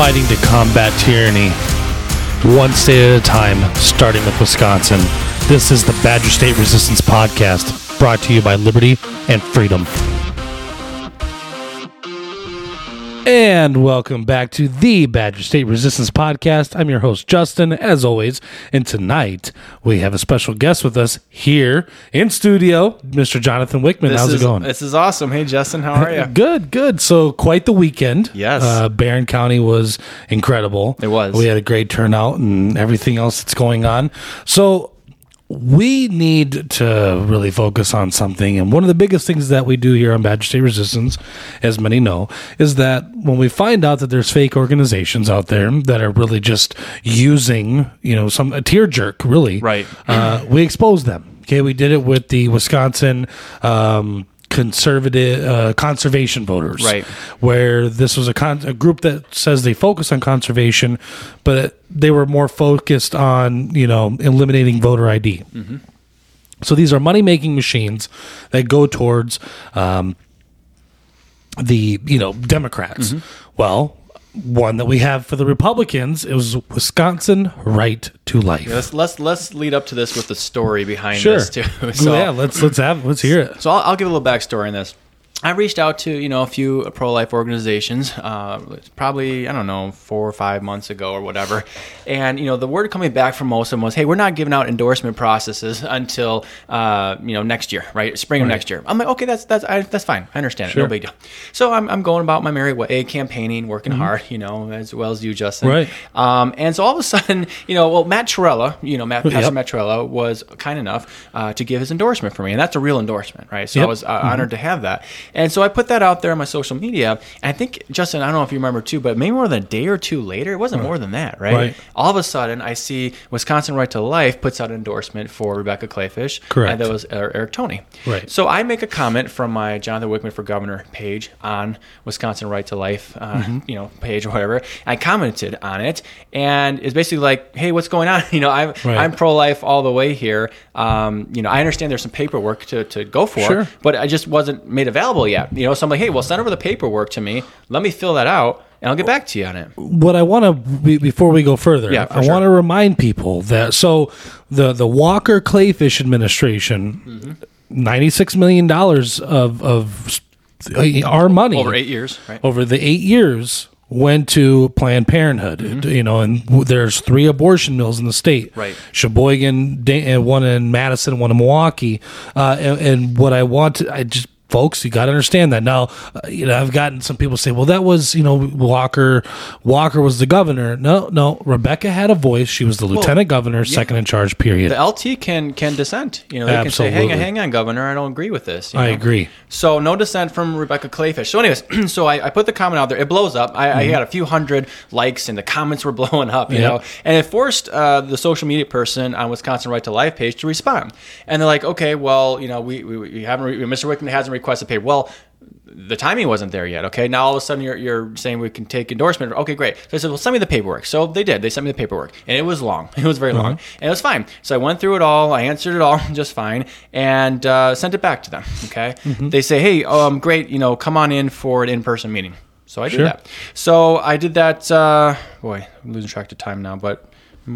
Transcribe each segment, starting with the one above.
fighting to combat tyranny, one state at a time, starting with Wisconsin. This is the Badger State Resistance Podcast, brought to you by Liberty and Freedom. And welcome back to the Badger State Resistance Podcast. I'm your host, Justin, as always. And tonight we have a special guest with us here in studio, Mr. Jonathan Wichmann. This How's is, it going? This is awesome. Hey, Justin, how are you? Good, good. So quite the weekend. Yes. Uh, Barron County was incredible. It was. We had a great turnout and everything else that's going on. So we need to really focus on something. And one of the biggest things that we do here on Badger State Resistance, as many know, is that when we find out that there's fake organizations out there that are really just using, you know, some a tear jerk, really. Right. Uh, we expose them. Okay. We did it with the Wisconsin, um, conservative uh, conservation voters. Right. where this was a, con- a group that says they focus on conservation but they were more focused on you know eliminating voter id so these are money making machines that go towards um, the you know democrats. Well one that we have for the republicans it was wisconsin right to life Let's let's let's lead up to this with the story behind sure this too. So, yeah let's let's have let's hear it so I'll, I'll give a little backstory on this. I reached out to you know a few pro life organizations, uh, probably I don't know four or five months ago or whatever, and you know the word coming back from most of them was, hey, we're not giving out endorsement processes until uh, you know next year, right, spring of next year. I'm like, okay, that's that's I, that's fine, I understand it, no big deal. So I'm, I'm going about my merry way, campaigning, working hard, you know, as well as you, Justin. Right. Um, and so all of a sudden, you know, well, Matt Trewhella, you know, Matt, Pastor Yep. Matt Trewhella was kind enough uh, to give his endorsement for me, and that's a real endorsement, right? So I Yep. was uh, honored to have that, and so I put that out there on my social media. And I think Justin, I don't know if you remember too, but maybe more than a day or two later, it wasn't more than that, right? Right. All of a sudden, I see Wisconsin Right to Life puts out an endorsement for Rebecca Kleefisch, Correct. and that was Eric Toney, Right. So I make a comment from my Jonathan Wichmann for Governor page on Wisconsin Right to Life, uh, Mm-hmm. you know, page or whatever. I commented on it, and it's basically like, "Hey, what's going on? You know, I'm Right. I'm pro life all the way here. Um, you know, I understand there's some paperwork to, to go for, Sure. but I just wasn't made available yet. You know, so I'm like, hey, well, send over the paperwork to me. Let me fill that out, and I'll get back to you on it. what I want to be, before we go further, Yeah, I sure. want to remind people that so the the Walker Kleefisch administration, Mm-hmm. $96 million of of our money Over eight years, right? over the eight years went to Planned Parenthood. You know, and there's three abortion mills in the state. Mm-hmm. Right. Sheboygan, uh, one in Madison, one in Milwaukee. Uh, and, and what I want to, I just. Folks, you got to understand that now. Uh, you know, I've gotten some people say, "Well, that was you know Walker. Walker was the governor." No, no. Rebecca had a voice. She was the lieutenant governor, second in charge. Period. The LT can can dissent. You know, they can say, "Hang on, hang on, Governor, I don't agree with this." you I know? agree. So no dissent from Rebecca Kleefisch. So, anyways, so I, I put the comment out there. It blows up. I, I had a few hundred likes, and the comments were blowing up. You Yep. know, and it forced uh, the social media person on Wisconsin Right to Life page to respond. And they're like, "Okay, well, you know, we we, we haven't. Re- Mr. Wichmann hasn't requested paper. Well." the timing wasn't there yet. Okay, now all of a sudden you're, you're saying we can take endorsement. Okay, great. So I said, well, send me the paperwork. So they did. They sent me the paperwork, and it was long. It was very long, and it was fine. So I went through it all. I answered it all just fine, and uh, sent it back to them. Okay, they say, hey, um, great. You know, come on in for an in-person meeting. So I did Sure. that. So I did that. Uh, boy, I'm losing track of time now, but.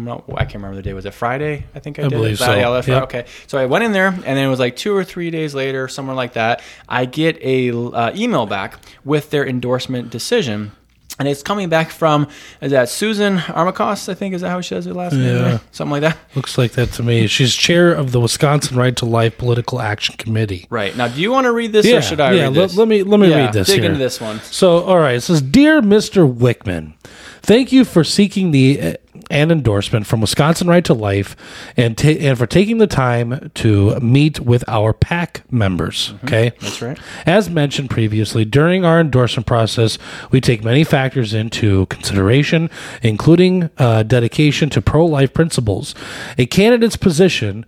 No, I can't remember the day. Was it Friday? I think I, I did. believe it. so. Yeah, Yep. Okay. So I went in there, and then it was like two or three days later, somewhere like that. I get a uh, email back with their endorsement decision. And it's coming back from is that Susan Armacost, I think is that how she says her last name? Yeah. right? Something like that. Looks like that to me. She's chair of the Wisconsin Right to Life Political Action Committee. Right. Now do you want to read this or should I yeah. read let- this? Let, me let me Yeah, read this Dig here. into this one. So, all right, it says, "Dear Mr. Wichmann, thank you for seeking the uh, an endorsement from Wisconsin Right to Life, and ta- and for taking the time to meet with our PAC members. Okay, Mm-hmm. That's right. As mentioned previously, during our endorsement process, we take many factors into consideration, including uh, dedication to pro-life principles, a candidate's position."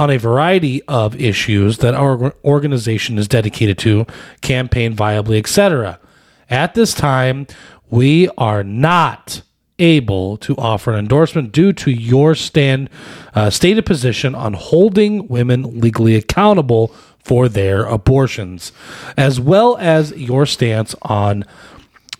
On a variety of issues that our organization is dedicated to, campaign viably, etc. At this time, we are not able to offer an endorsement due to your stand uh, stated position on holding women legally accountable for their abortions, as well as your stance on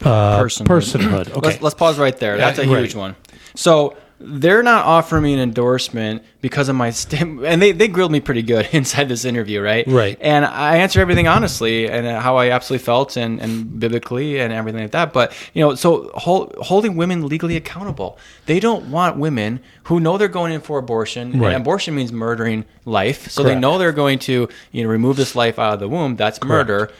uh, Personhood. personhood. Okay, Let's, let's pause right there. That's a right. huge one. So they're not offering me an endorsement because of my st- and they, they grilled me pretty good inside this interview, right? Right. And I answered everything honestly and how I absolutely felt and, and biblically and everything like that. But you know, so hold, holding women legally accountable. They don't want women who know they're going in for abortion. Right. And abortion means murdering life, so they know they're going to you know remove this life out of the womb. That's murder.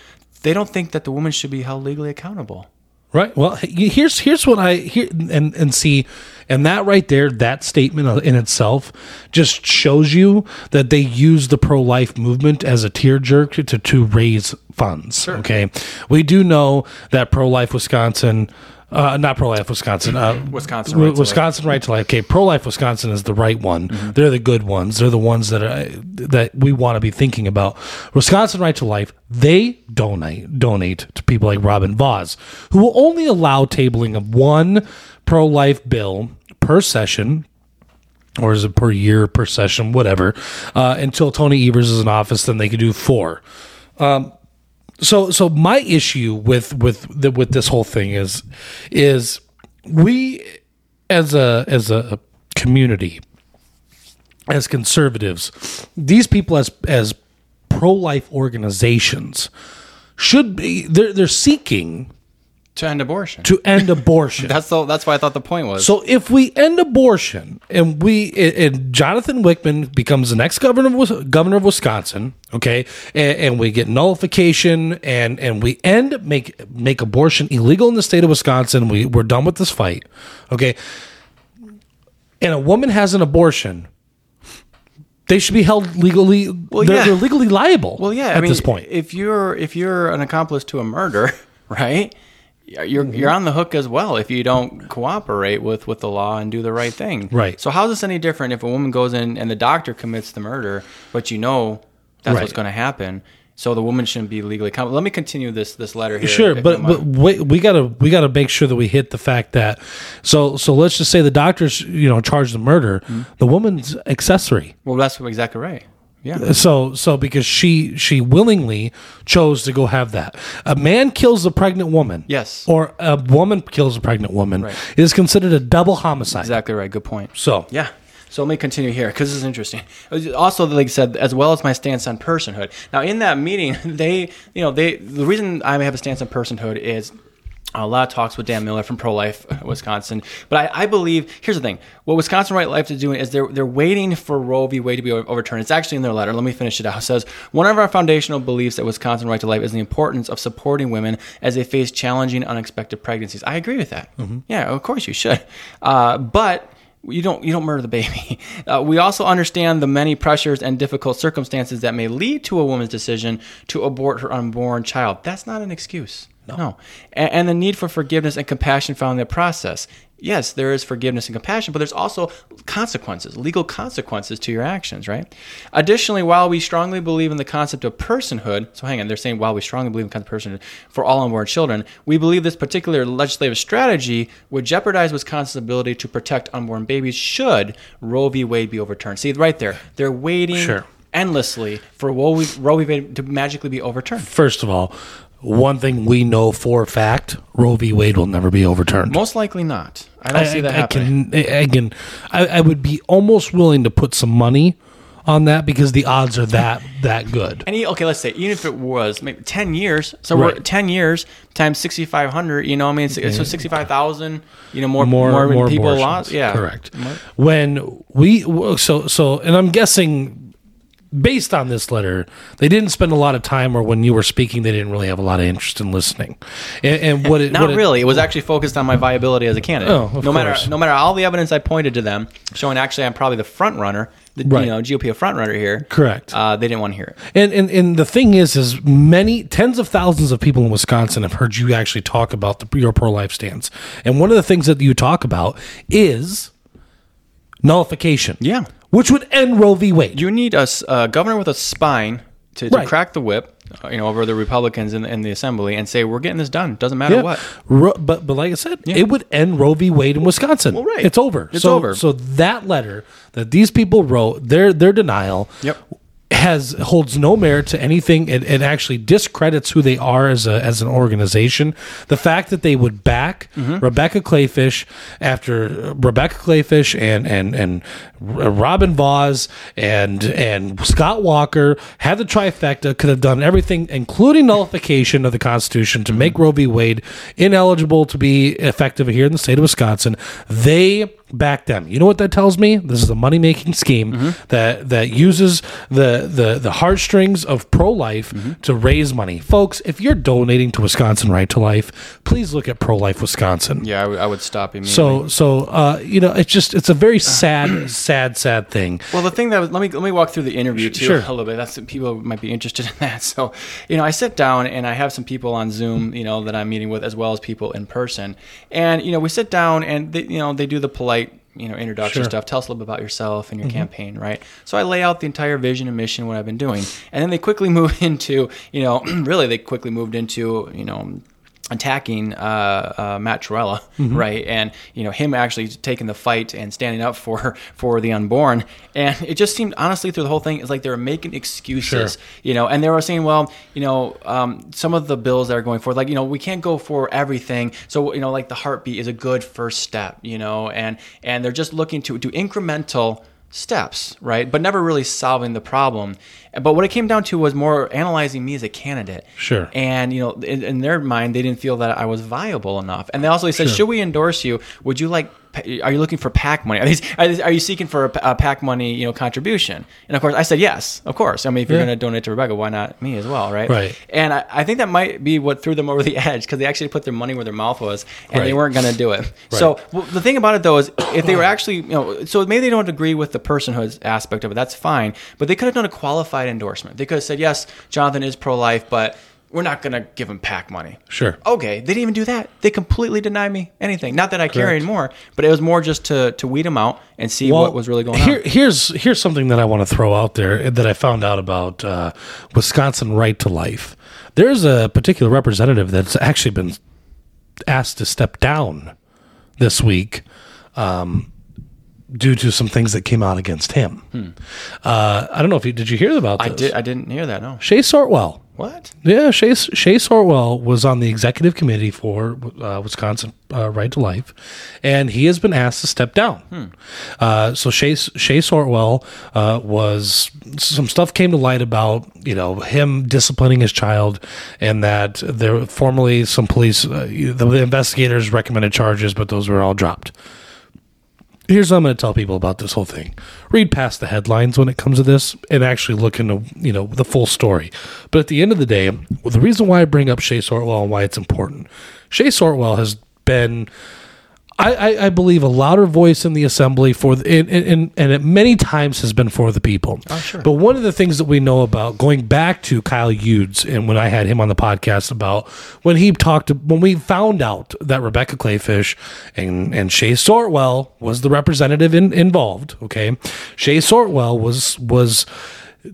They don't think that the woman should be held legally accountable. Right. Well, here's here's what I hear and and see, and that right there, that statement in itself just shows you that they use the pro life movement as a tear jerk to to raise funds. Okay, we do know that pro life Wisconsin. Uh, not pro life Wisconsin. Uh, Wisconsin Right to Life. Wisconsin right to life. Okay, pro life Wisconsin is the right one. Mm-hmm. They're the good ones. They're the ones that are, that we want to be thinking about. Wisconsin right to life. They donate donate to people like Robin Vos, who will only allow tabling of one pro life bill per session or is it per year, per session, whatever, uh, until Tony Evers is in office, then they could do four. Um, so, so my issue with with the, with this whole thing is, is we as a as a community, as conservatives, these people as as pro life organizations should be they're they're seeking To end abortion. to end abortion. That's the, that's why I thought the point was. So if we end abortion and we and Jonathan Wickman becomes the next governor of, governor of Wisconsin, okay, and, and we get nullification and and we end make make abortion illegal in the state of Wisconsin, we we're done with this fight, okay. And a woman has an abortion, they should be held legally. they're, yeah. they're legally liable. well, yeah. at I mean, this point. if you're if you're an accomplice to a murder, right? You're Mm-hmm. you're on the hook as well if you don't cooperate with with the law and do the right thing. Right. So how's this any different if a woman goes in and the doctor commits the murder, but you know that's Right. what's going to happen? So the woman shouldn't be legally accountable. Let me continue this this letter here. Sure, but but wait, we gotta we gotta make sure that we hit the fact that so so let's just say the doctors you know charged the murder, Mm-hmm. the woman's accessory. well, that's exactly right. Yeah. Uh, so so because she she willingly chose to go have that. A man kills a pregnant woman. Yes. Or a woman kills a pregnant woman. Right. It is considered a double homicide. Exactly right. Good point. So Yeah. So let me continue here because this is interesting. Also, like I said, as well as my stance on personhood. Now, in that meeting, they, you know, they the reason I have a stance on personhood is a lot of talks with Dan Miller from Pro Life Wisconsin. But I, I believe here's the thing: what Wisconsin Right Life is doing is they're they're waiting for Roe v. Wade to be overturned. It's actually in their letter. Let me finish it out. It says one of our foundational beliefs at Wisconsin Right to Life is the importance of supporting women as they face challenging, unexpected pregnancies. I agree with that. Yeah, of course you should. Uh, but you don't you don't murder the baby. Uh, we also understand the many pressures and difficult circumstances that may lead to a woman's decision to abort her unborn child. That's not an excuse. No. And, and the need for forgiveness and compassion found in that process. Yes, there is forgiveness and compassion, but there's also consequences, legal consequences to your actions, right? Additionally, while we strongly believe in the concept of personhood, so hang on, they're saying while we strongly believe in the concept of personhood for all unborn children, we believe this particular legislative strategy would jeopardize Wisconsin's ability to protect unborn babies should Roe v. Wade be overturned. See, right there, they're waiting Sure. endlessly for Roe v. Wade to magically be overturned. first of all, one thing we know for a fact: Roe v. Wade will never be overturned. Most likely not. I don't see that I happening. can, I can, I, I would be almost willing to put some money on that because the odds are that that good. And he, okay, let's say even if it was maybe ten years, so we're ten years times sixty five hundred. You know, I mean, so sixty five thousand. You know, more more more, more people lost. Yeah, correct. When we so so, and I'm guessing based on this letter, they didn't spend a lot of time, or when you were speaking, they didn't really have a lot of interest in listening. And, and what it Not what it- really. It was actually focused on my viability as a candidate. Oh, of no matter course. no matter all the evidence I pointed to them, showing actually I'm probably the front runner, the Right. you know GOP front runner here. Correct. Uh, they didn't want to hear it. And, and and the thing is, is many tens of thousands of people in Wisconsin have heard you actually talk about the, your pro life stance. And one of the things that you talk about is nullification. Yeah. Which would end Roe v. Wade. You need a governor with a spine to, to Right. crack the whip, uh, you know, over the Republicans in, in the assembly and say we're getting this done. Doesn't matter Yeah. what. Ro- but but like I said, it would end Roe v. Wade in Wisconsin. Well, right. It's over. It's so, over. So that letter that these people wrote, their their denial, Yep. Has holds no merit to anything. It, it actually discredits who they are as a as an organization. The fact that they would back mm-hmm. Rebecca Kleefisch after Rebecca Kleefisch and and and Robin Vos and and Scott Walker had the trifecta, could have done everything, including nullification of the Constitution, to make mm-hmm. Roe v. Wade ineligible to be effective here in the state of Wisconsin. They back them. You know what that tells me? This is a money making scheme that that uses the the the heartstrings of pro life to raise money. Folks, if you're donating to Wisconsin Right to Life, please look at Pro Life Wisconsin. Yeah, I would- would stop immediately. So so uh, you know it's just it's a very sad sad sad thing. Well, the thing that was let me let me walk through the interview too Sure. a little bit. That's people might be interested in that. So, you know, I sit down and I have some people on Zoom, you know, that I'm meeting with as well as people in person, and you know, we sit down and they, you know they do the polite. You know, introduction Sure. Mm-hmm. stuff. Tell us a little bit about yourself and your campaign, right? So I lay out the entire vision and mission, what I've been doing, and then they quickly move into, you know, really they quickly moved into, you know, attacking uh, uh, Matt Trewhella, Mm-hmm. right? And you know him actually taking the fight and standing up for for the unborn. And it just seemed honestly through the whole thing, it's like they were making excuses, Sure. you know. And they were saying, well, you know, um, some of the bills that are going forward, like you know, we can't go for everything. So you know, like the heartbeat is a good first step, you know, and and they're just looking to do incremental steps, right? But never really solving the problem. But what it came down to was more analyzing me as a candidate. Sure. And you know, in, in their mind, they didn't feel that I was viable enough. And they also said, "Should we endorse you? Would you like? Are you looking for PAC money? Are, these, are, these- are you seeking for a, a PAC money, you know, contribution?" And of course, I said yes. Of course. I mean, if you're Yeah. going to donate to Rebecca, why not me as well, right? Right. And I, I think that might be what threw them over the edge because they actually put their money where their mouth was, and they weren't going to do it. So well, the thing about it though is, if they were actually, you know, so maybe they don't agree with the personhood aspect of it. That's fine, but they could have done a qualified endorsement. They could have said, "Yes, Jonathan is pro-life, but." We're not going to give him PAC money. Sure. Okay, they didn't even do that. They completely denied me anything. Not that I care anymore, but it was more just to to weed them out and see what was really going here, on. Here's here's something that I want to throw out there that I found out about uh, Wisconsin Right to Life. There's a particular representative that's actually been asked to step down this week um, due to some things that came out against him. Uh, I don't know if you did you hear about this? Hmm. I did. I didn't hear that. No. Shae Sortwell. What? Yeah, Shae, Shae Sortwell was on the executive committee for uh, Wisconsin uh, Right to Life, and he has been asked to step down. Uh, so Shae, Shae Sortwell uh, was some stuff came to light about you know him disciplining his child, and that there formerly some police uh, the investigators recommended charges, but those were all dropped. Here's what I'm going to tell people about this whole thing. Read past the headlines when it comes to this and actually look into, you know, the full story. But at the end of the day, well, the reason why I bring up Shae Sortwell and why it's important, Shae Sortwell has been, I, I, I believe, a louder voice in the assembly for, the, and, and, and it many times has been for the people. Oh, sure. But one of the things that we know about going back to Kyle Yudes and when I had him on the podcast about when he talked when we found out that Rebecca Kleefisch and and Shae Sortwell was the representative in, involved. Okay, Shae Sortwell was was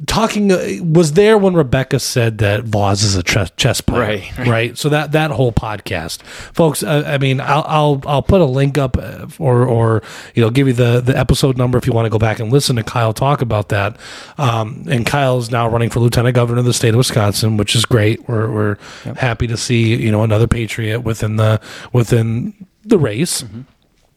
talking uh, was there when Rebecca said that Vos is a chess, chess player, Right, right. right? So that that whole podcast, folks. Uh, I mean, I'll, I'll I'll put a link up, uh, or or you know, give you the the episode number if you want to go back and listen to Kyle talk about that. Um, and Kyle's now running for lieutenant governor of the state of Wisconsin, which is great. We're we're happy to see you know another patriot within the within the race.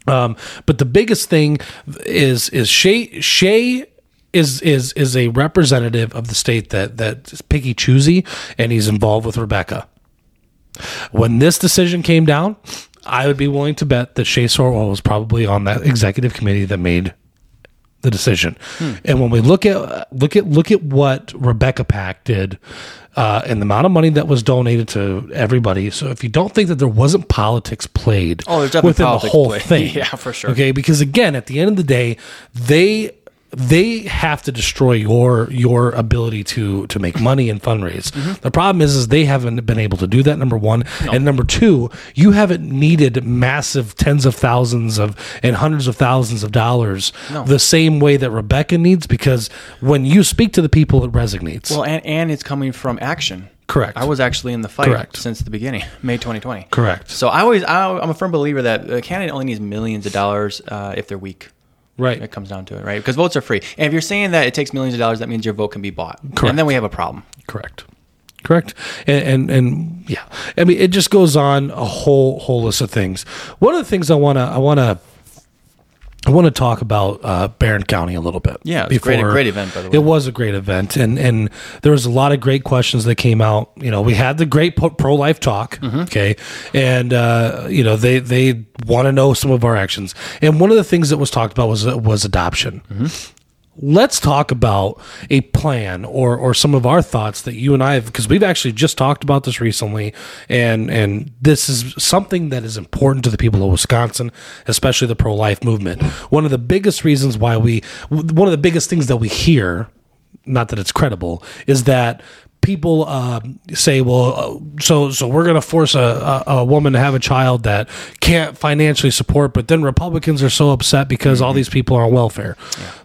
Um, but the biggest thing is is Shae Shae is is is a representative of the state that that is picky choosy, and he's involved with Rebecca. When this decision came down, I would be willing to bet that Shae Sortwell was probably on that executive committee that made the decision. And when we look at look at look at what Rebecca Pack did uh, and the amount of money that was donated to everybody. So if you don't think that there wasn't politics played Oh, there's definitely within the whole played. thing, Yeah, for sure. Okay, because again, at the end of the day, they they have to destroy your your ability to to make money and fundraise. Mm-hmm. The problem is is they haven't been able to do that number 1 and number 2 you haven't needed massive tens of thousands of and hundreds of thousands of dollars the same way that Rebecca needs because when you speak to the people it resonates. Well, and and it's coming from action. Correct. I was actually in the fight Correct. since the beginning, May 2020. Correct. So I always, I, I'm a firm believer that a candidate only needs millions of dollars uh, if they're weak. Right. It comes down to it, right? Because votes are free. And if you're saying that it takes millions of dollars, that means your vote can be bought. Correct. And then we have a problem. Correct. Correct. And, and and yeah, I mean, it just goes on a whole whole list of things. One of the things I wanna I wanna I want to talk about uh, Barron County a little bit. Yeah, it was a great- great event, by the way. It was a great event, and and there was a lot of great questions that came out. You know, we had the great pro life talk, Mm-hmm. okay, and uh, you know they they want to know some of our actions, and one of the things that was talked about was was adoption. Mm-hmm. Let's talk about a plan or or some of our thoughts that you and I have because we've actually just talked about this recently, and and this is something that is important to the people of Wisconsin, especially the pro life movement. One of the biggest reasons why we one of the biggest things that we hear not that it's credible, is that people uh, say, well, uh, so so we're going to force a, a, a woman to have a child that can't financially support, but then Republicans are so upset because all these people are on welfare.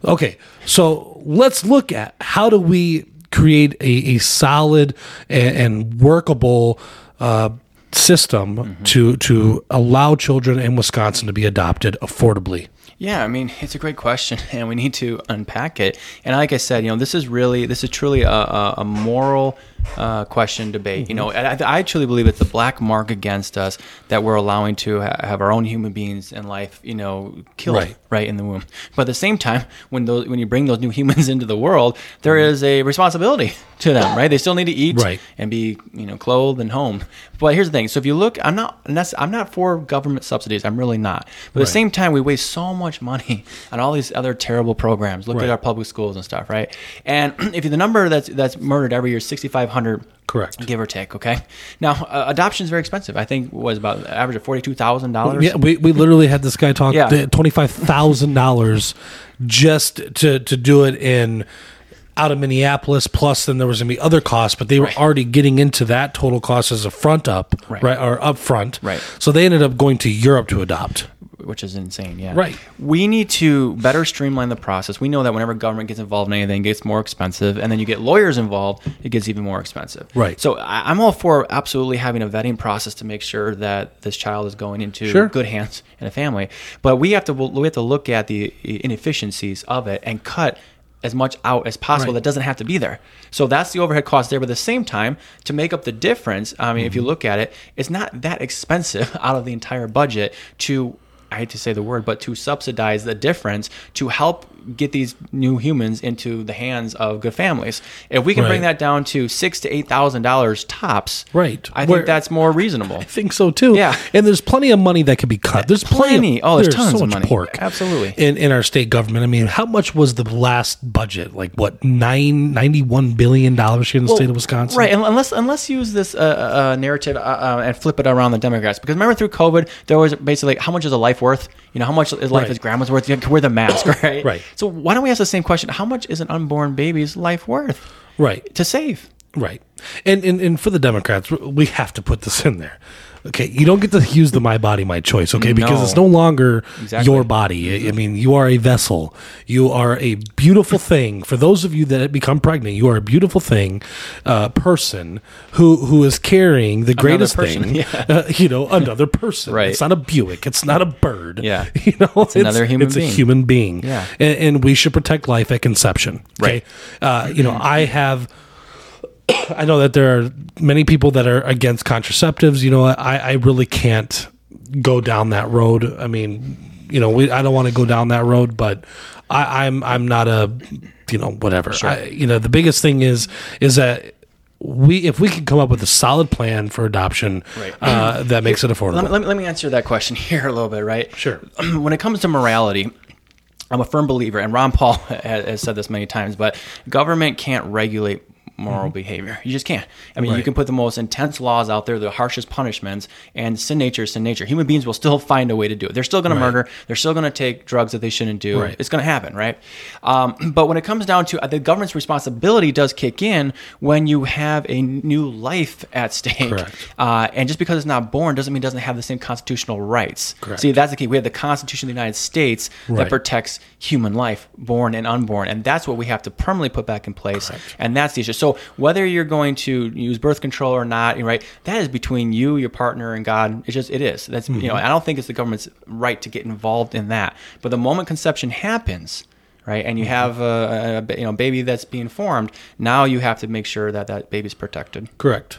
Okay, so let's look at how do we create a, a solid and, and workable. Uh, system to to allow children in Wisconsin to be adopted affordably. Yeah, I mean, it's a great question, and we need to unpack it. And like I said, you know, this is really, this is truly a, a, moral uh, question debate. Mm-hmm. You know, I, I, truly believe it's the black mark against us that we're allowing to ha- have our own human beings in life, you know, killed right. right. in the womb. But at the same time, when those when you bring those new humans into the world, there mm-hmm. is a responsibility to them, right? They still need to eat right. and be, you know, clothed and home. But here's the thing: so if you look, I'm not I'm not for government subsidies. I'm really not. But right. at the same time, we waste so much money on all these other terrible programs. Look at our public schools and stuff, right? And if the number that's that's murdered every year, 6,500 500 Correct. Give or take. Okay. Now, uh, adoption is very expensive. I think was about average of forty two thousand dollars. Yeah, we, we literally had this guy talk yeah. twenty five thousand dollars just to to do it in out of Minneapolis. Plus, then there was gonna be other costs, but they were right. already getting into that total cost as a front up, right, right or up front. Right. So they ended up going to Europe to adopt which is insane. Yeah. Right. We need to better streamline the process. We know that whenever government gets involved in anything, it gets more expensive, and then you get lawyers involved, it gets even more expensive. Right. So I, I'm all for absolutely having a vetting process to make sure that this child is going into Sure. good hands in a family. But we have to we have to look at the inefficiencies of it and cut as much out as possible Right. that doesn't have to be there. So that's the overhead cost there. But at the same time, to make up the difference, I mean, if Mm-hmm. you look at it, it's not that expensive out of the entire budget to I hate to say the word, but to subsidize the difference to help get these new humans into the hands of good families. If we can bring that down to six to eight thousand dollars tops, Right. I Where- think that's more reasonable. I think so too. Yeah. and there's plenty of money that could be cut. There's plenty. Plenty. Of, Oh, there's tons so of much money. pork. Absolutely. In in our state government. I mean, how much was the last budget? Like what nine ninety one billion dollars here in the state of Wisconsin? Right, and unless unless you use this uh, uh, narrative uh, uh, and flip it around the Democrats, because remember through COVID there was basically how much is a life worth? You know, how much is life Right. is grandma's worth? You have to wear the mask, right? Right. So why don't we ask the same question? How much is an unborn baby's life worth Right. to save? Right. And, and and for the Democrats, we have to put this in there. Okay, you don't get to use the my body, my choice, okay? Because No. it's no longer Exactly. your body. I- I mean, you are a vessel. You are a beautiful thing. For those of you that have become pregnant, you are a beautiful thing, uh, person who who is carrying the greatest person, thing. yeah. Uh, you know, another person. Right. It's not a Buick. It's not a bird. Yeah. You know, it's, another human it's being. a human being. Yeah. And, and we should protect life at conception. Okay. Right. Uh, you know, I have. I know that there are many people that are against contraceptives. You know, I, I really can't go down that road. I mean, you know, we, I don't want to go down that road, but I, I'm I'm not a, you know, whatever. I, you know, the biggest thing is is that we if we can come up with a solid plan for adoption Right. uh, that makes it affordable. Let me, let, me, let me answer that question here a little bit, right? Sure. when it comes to morality, I'm a firm believer, and Ron Paul has said this many times, but government can't regulate moral behavior. You just can't. I mean, you Mm-hmm. Can put the most intense laws out there, the harshest punishments, and sin nature is sin nature. Human beings will still find a way to do it. They're still going Right. to murder. They're still going to take drugs that they shouldn't do. Right. It's going to happen, right? Um, but when it comes down to uh, the government's responsibility, does kick in when you have a new life at stake. Uh, and just because it's not born doesn't mean it doesn't have the same constitutional rights. Correct. See, that's the key. We have the Constitution of the United States Right. that protects human life, born and unborn, and that's what we have to permanently put back in place. And that's the issue. So So whether you're going to use birth control or not, right, that is between you, your partner, and God. It's just it is. That's you know, mm-hmm. I don't think it's the government's right to get involved in that. But the moment conception happens, right, and you mm-hmm. have a, a you know baby that's being formed, now you have to make sure that that baby's protected. Correct.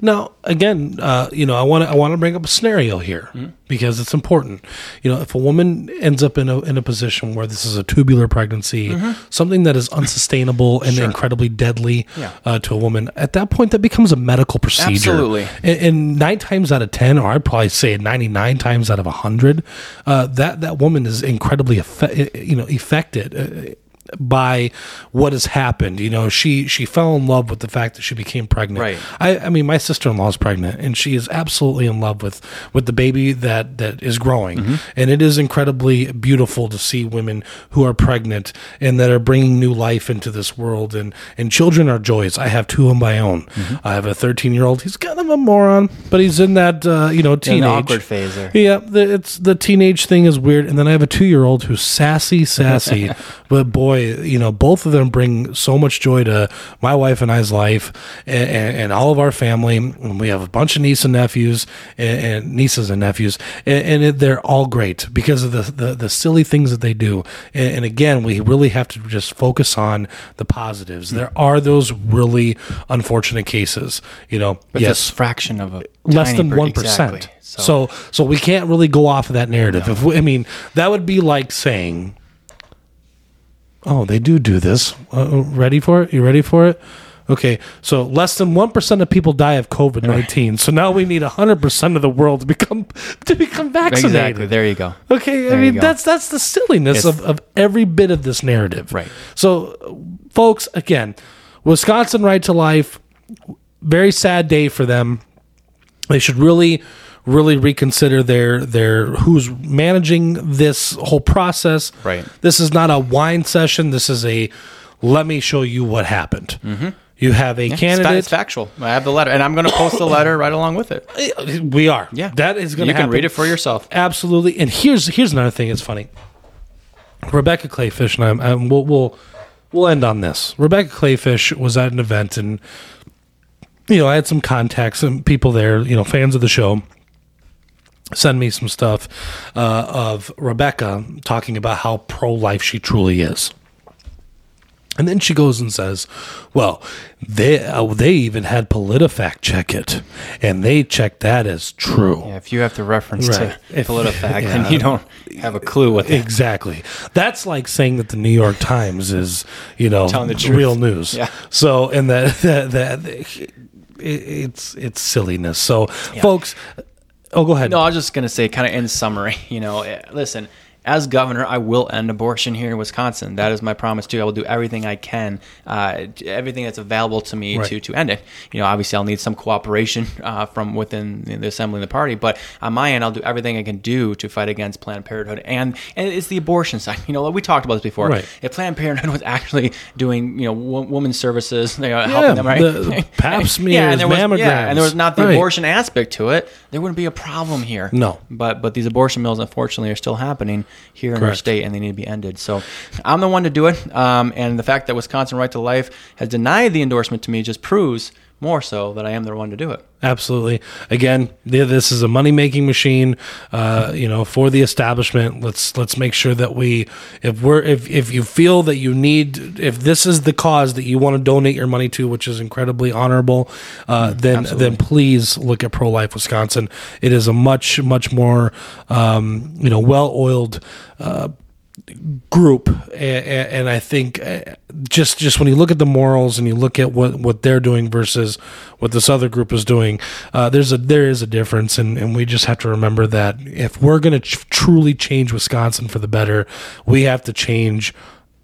Now, again, uh, you know, I want to I want to bring up a scenario here because it's important. You know, if a woman ends up in a in a position where this is a tubular pregnancy, something that is unsustainable and incredibly deadly Yeah. uh, to a woman, at that point, that becomes a medical procedure. Absolutely. And, and nine times out of ten, or I'd probably say ninety nine times out of hundred, uh, that that woman is incredibly affe- you know affected. By what has happened you know she she fell in love with the fact that she became pregnant Right. I, I mean, my sister in law is pregnant, and she is absolutely in love with with the baby that that is growing, Mm-hmm. and it is incredibly beautiful to see women who are pregnant and that are bringing new life into this world. And and children are joys. I have two of my own. Mm-hmm. I have a 13 year old. He's kind of a moron, but he's in that uh, you know teenage awkward phase there. yeah, the, it's the teenage thing is weird, and then I have a two-year-old who's sassy, sassy. but boy, you know, both of them bring so much joy to my wife and I's life, and, and, and all of our family. And we have a bunch of nieces and nephews, and, and nieces and nephews, and, and it, they're all great because of the, the the silly things that they do. And, again, we really have to just focus on the positives. There are those really unfortunate cases, you know. But yes, fraction of a less than one percent. exactly. So, so we can't really go off of that narrative. If we, I mean, that would be like saying, "Oh, they do do this." Uh, ready for it? You ready for it? Okay, so less than one percent of people die of COVID nineteen. So now we need hundred percent of the world to become to become vaccinated. exactly. There you go. Okay, I There you mean that's that's the silliness It's- of, of every bit of this narrative. Right. So, folks, again, Wisconsin right to life. Very sad day for them. They should really, really reconsider their their who's managing this whole process. Right. This is not a wine session. This is a let me show you what happened. Mm-hmm. You have a fa- candidate. it's factual. I have the letter, and I'm going to post the letter right along with it. we are. Yeah, That is going to You happen. can read it for yourself. Absolutely. And here's here's another thing. It's funny. Rebecca Kleefisch and I, and we'll we'll we'll end on this. Rebecca Kleefisch was at an event, and you know I had some contacts and people there, you know, fans of the show. Send me some stuff uh, of Rebecca talking about how pro life she truly is. And then she goes and says, "Well, they uh, they even had PolitiFact check it, and they checked that as true." Yeah, if you have to reference Right. to If- PolitiFact, yeah. then you don't have a clue what the Exactly. That's like saying that the New York Times is, you know, Telling the truth. real news. Yeah. So, and that that, that it, it's it's silliness. So, folks, oh, go ahead. No, I was just to say, kind of in summary, you know, eh, listen, as governor, I will end abortion here in Wisconsin. That is my promise too. I will do everything I can, uh, everything that's available to me Right. to, to end it. You know, obviously, I'll need some cooperation uh, from within the assembly and the party, but on my end, I'll do everything I can do to fight against Planned Parenthood. And and it's the abortion side. You know, we talked about this before. Right. If Planned Parenthood was actually doing, you know, wo- women's services, you know, helping them, right? the pap smears, yeah, and there was, yeah, and there was not the Right. abortion aspect to it, there wouldn't be a problem here. No. But but these abortion mills unfortunately are still happening here in our state and they need to be ended. So I'm the one to do it. Um, and the fact that Wisconsin Right to Life has denied the endorsement to me just proves more so that I am the one to do it. Absolutely. Again, this is a money making machine. Uh, you know, for the establishment. Let's let's make sure that we, if we're if if you feel that you need, if this is the cause that you want to donate your money to, which is incredibly honorable, uh, then absolutely. then please look at Pro Life Wisconsin. It is a much much more um, you know well oiled. Uh, group and, i think uh, just just when you look at the morals and you look at what what they're doing versus what this other group is doing uh, there's a there is a difference and, and we just have to remember that if we're going to ch- truly change wisconsin for the better we have to change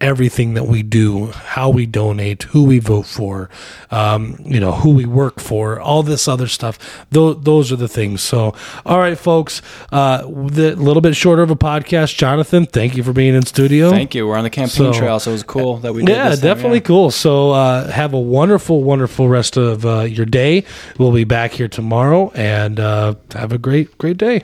everything that we do, how we donate, who we vote for, um, you know, who we work for, all this other stuff. Those, those are the things. So, all right, folks, uh, little bit shorter of a podcast. Jonathan, thank you for being in studio. Thank you. We're on the campaign So- trail, so it was cool that we did Yeah, definitely yeah. cool. So, uh, have a wonderful, wonderful rest of uh, your day. We'll be back here tomorrow and uh, have a great, great day.